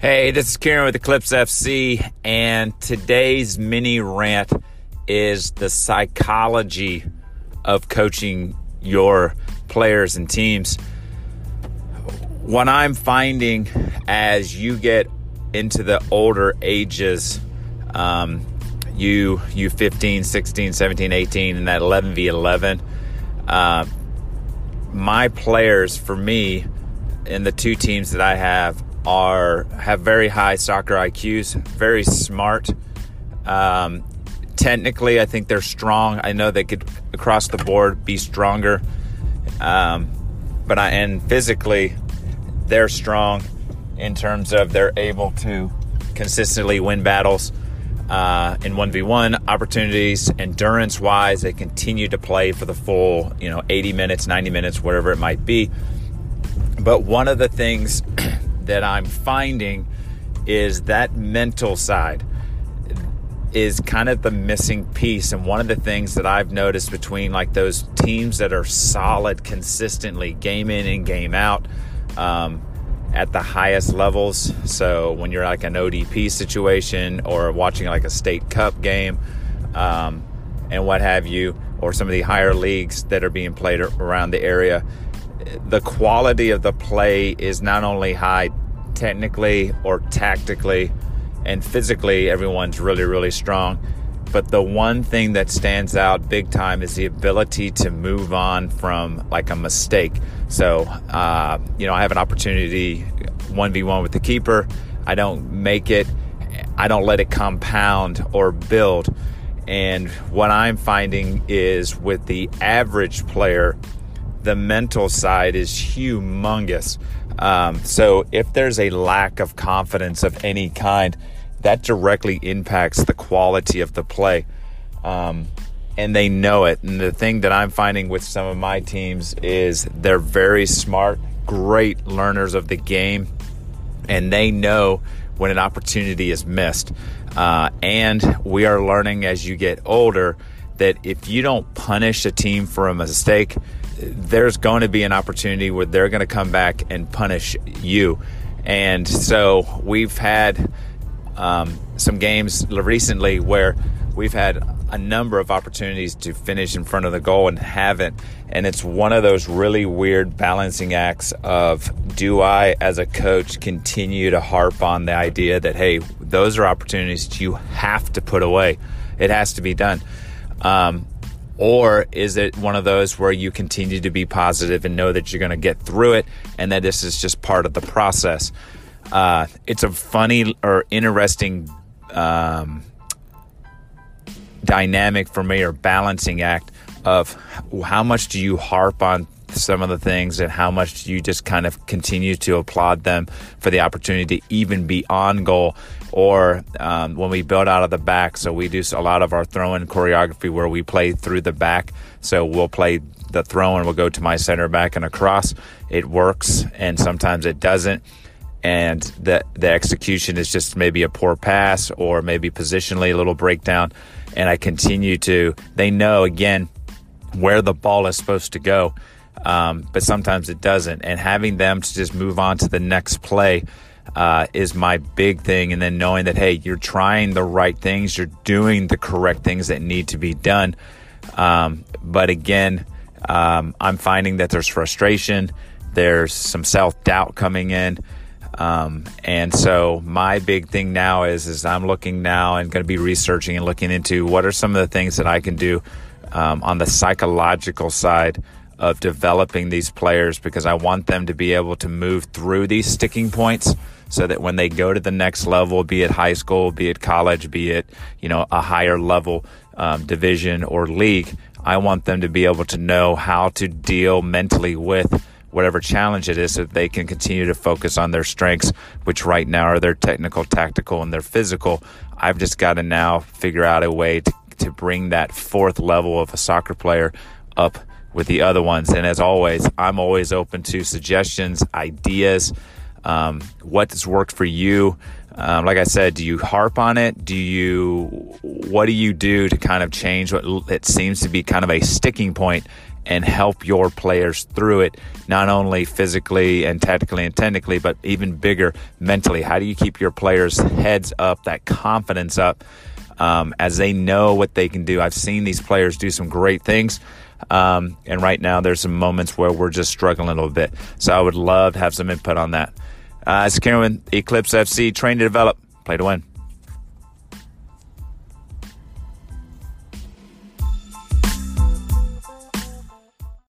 Hey, this is Kieran with Eclipse FC, and today's mini rant is the psychology of coaching your players and teams. What I'm finding as you get into the older ages, um, you you 15, 16, 17, 18, and that 11 v 11, uh, my players for me in the two teams that I have are have very high soccer IQs, very smart. Um, technically, I think they're strong. I know they could across the board be stronger, um, but I and physically, they're strong in terms of they're able to consistently win battles uh, in 1v1 opportunities endurance wise they continue to play for the full you know 80 minutes 90 minutes whatever it might be but one of the things that I'm finding is that mental side is kind of the missing piece. And one of the things that I've noticed between like those teams that are solid consistently, game in and game out, um, at the highest levels. So when you're like an ODP situation or watching like a state cup game, um, and what have you, or some of the higher leagues that are being played around the area, the quality of the play is not only high technically or tactically and physically everyone's really really strong but the one thing that stands out big time is the ability to move on from like a mistake. So uh, you know i have an opportunity 1v1 with the keeper. I don't make it. I don't let it compound or build. And what i'm finding is with the average player the mental side is humongous. Um, so if there's a lack of confidence of any kind, that directly impacts the quality of the play. Um, and they know it. And the thing that I'm finding with some of my teams is they're very smart, great learners of the game, and they know when an opportunity is missed. Uh, and we are learning as you get older that if you don't punish a team for a mistake, there's going to be an opportunity where they're going to come back and punish you. And so we've had um, some games recently where we've had a number of opportunities to finish in front of the goal and haven't. And it's one of those really weird balancing acts of do I, as a coach, continue to harp on the idea that, hey, those are opportunities you have to put away, it has to be done. Um, or is it one of those where you continue to be positive and know that you're going to get through it and that this is just part of the process? Uh, it's a funny or interesting um, dynamic for me or balancing act of how much do you harp on some of the things and how much you just kind of continue to applaud them for the opportunity to even be on goal or um, when we build out of the back. So we do a lot of our throw-in choreography where we play through the back. So we'll play the throw and we'll go to my center back and across. It works and sometimes it doesn't. And the the execution is just maybe a poor pass or maybe positionally a little breakdown. And I continue to they know again where the ball is supposed to go um, but sometimes it doesn't. And having them to just move on to the next play uh, is my big thing. And then knowing that, hey, you're trying the right things, you're doing the correct things that need to be done. Um, but again, um, I'm finding that there's frustration, there's some self doubt coming in. Um, and so my big thing now is is I'm looking now and going to be researching and looking into what are some of the things that I can do um, on the psychological side of developing these players because I want them to be able to move through these sticking points so that when they go to the next level, be it high school, be it college, be it, you know, a higher level um, division or league, I want them to be able to know how to deal mentally with whatever challenge it is so that they can continue to focus on their strengths, which right now are their technical, tactical, and their physical. I've just got to now figure out a way to, to bring that fourth level of a soccer player up with the other ones. And as always, I'm always open to suggestions, ideas, um, what has worked for you. Um, like I said, do you harp on it? Do you, what do you do to kind of change what it seems to be kind of a sticking point and help your players through it, not only physically and tactically and technically, but even bigger mentally? How do you keep your players' heads up, that confidence up, um, as they know what they can do? I've seen these players do some great things. Um, and right now, there's some moments where we're just struggling a little bit. So I would love to have some input on that. Uh, it's Kieran, Eclipse FC, train to develop, play to win.